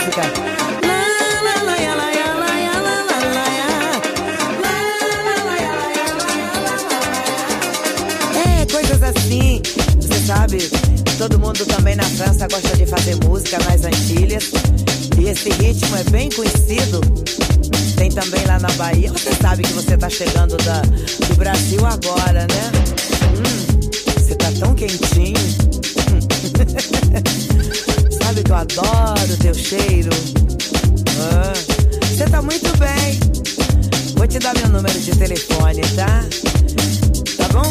música. É, coisas assim, você sabe. Todo mundo também na França gosta de fazer música nas Antilhas. E esse ritmo é bem conhecido. Tem também lá na Bahia. Você sabe que você tá chegando da, do Brasil agora, né? Hum, você tá tão quentinho. eu adoro teu cheiro. Você ah, tá muito bem. Vou te dar meu número de telefone, tá? Tá bom?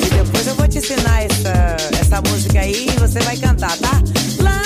E depois eu vou te ensinar essa, essa música aí e você vai cantar, tá? Lá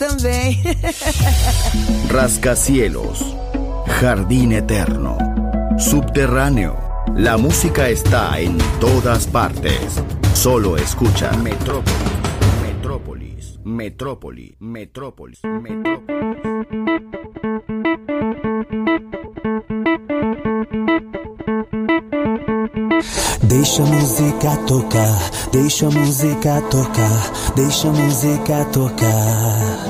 também. Rascacielos, Jardín Eterno, Subterráneo. La música está en todas partes. Solo escucha Metrópolis, Metrópolis, Metrópolis, Metrópolis, Metrópolis. Deixa música tocar, deixa a música tocar, deixa a música tocar.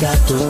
gato.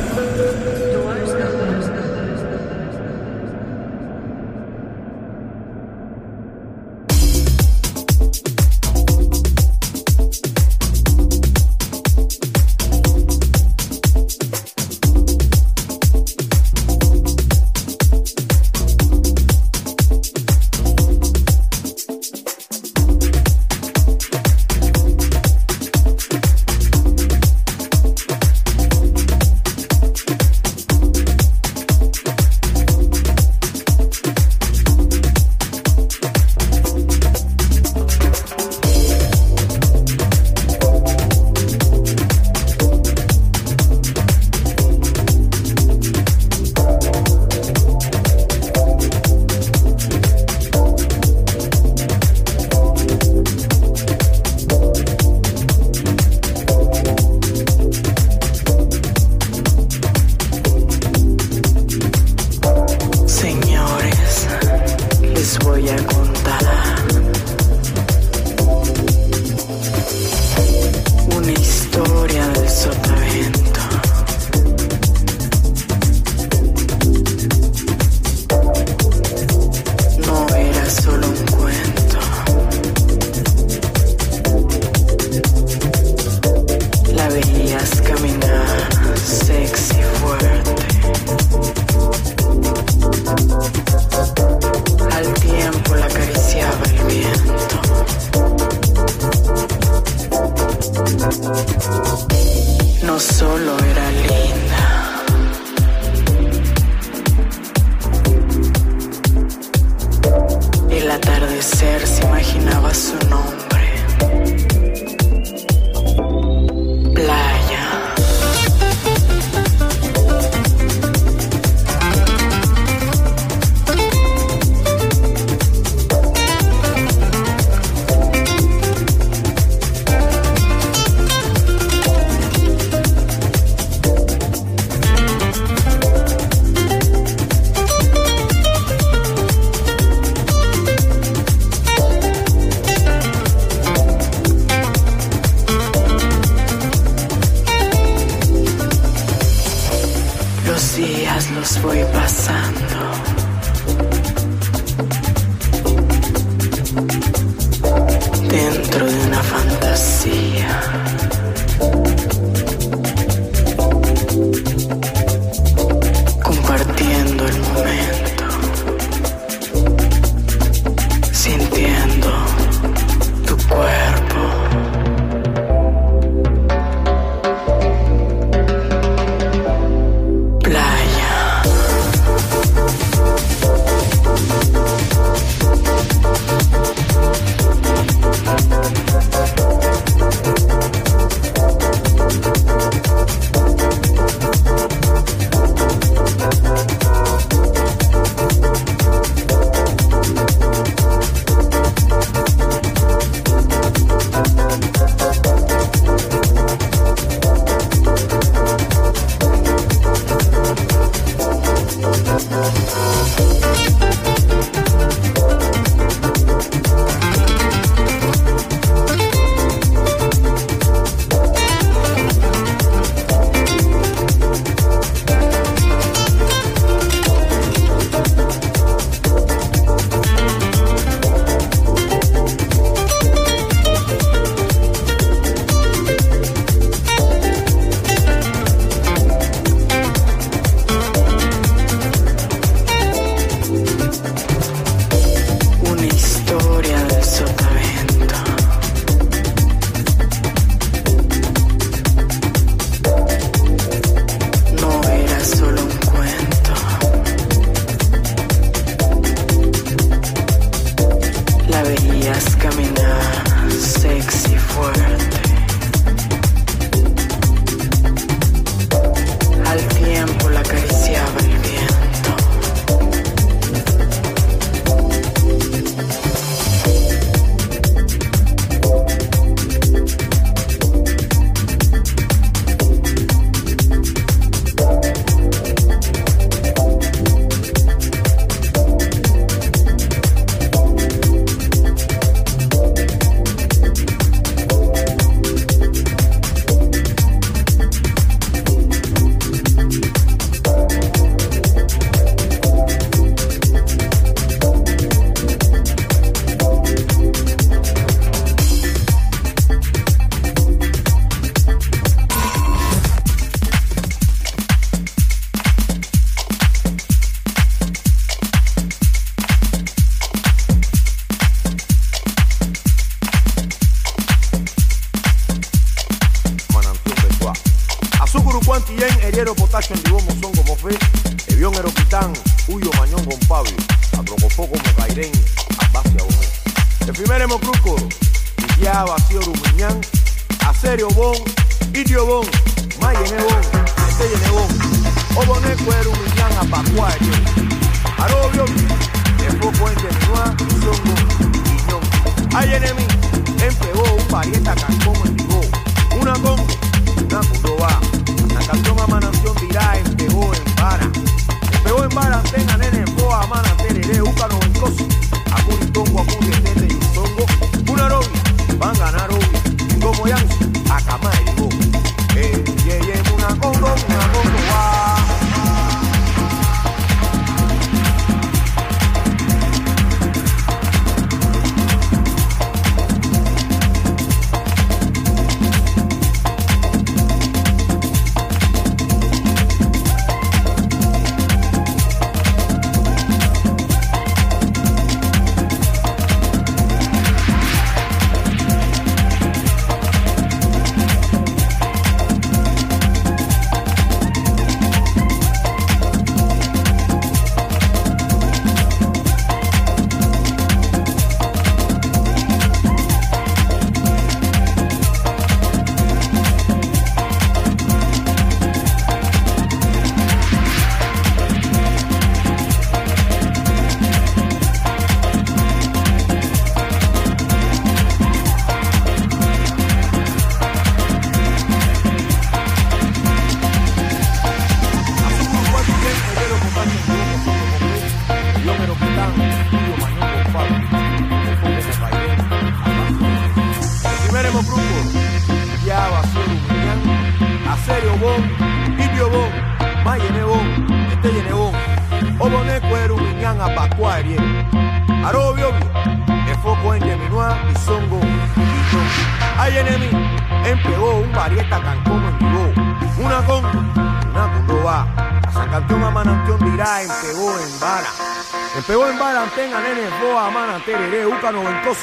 Carlos,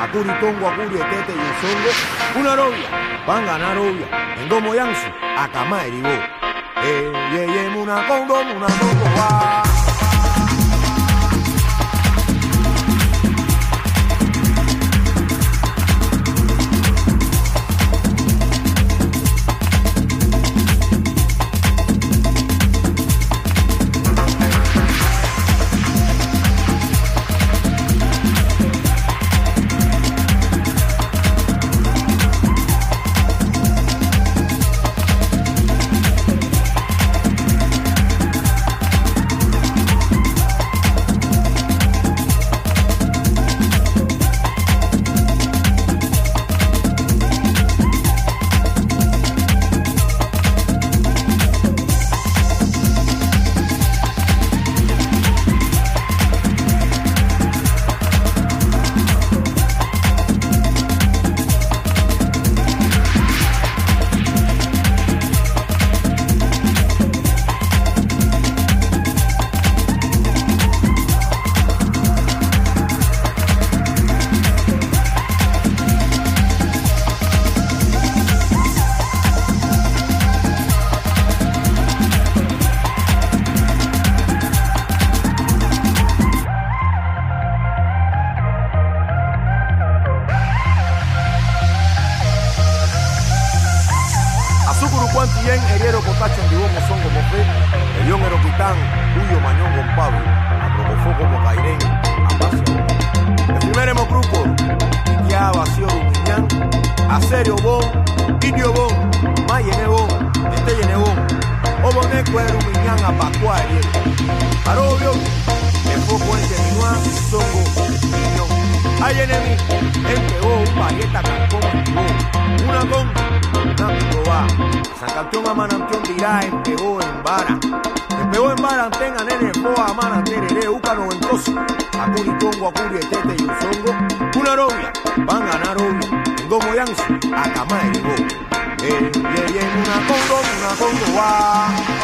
Acuri Tongo, Acuri Otete y Esongo, una novia, van a ganar obvia, en Gomo Yansu, Acamá Eribó. Eh, eh, una congo, una congo, va. nene, poa, mana, tereré, uca noventoso, acuri congo, acuri etete y usongo, una novia, van a narobia, gomo yansu, acamae, gomo. Eh, yeah, yeah, una congo, una congo, va.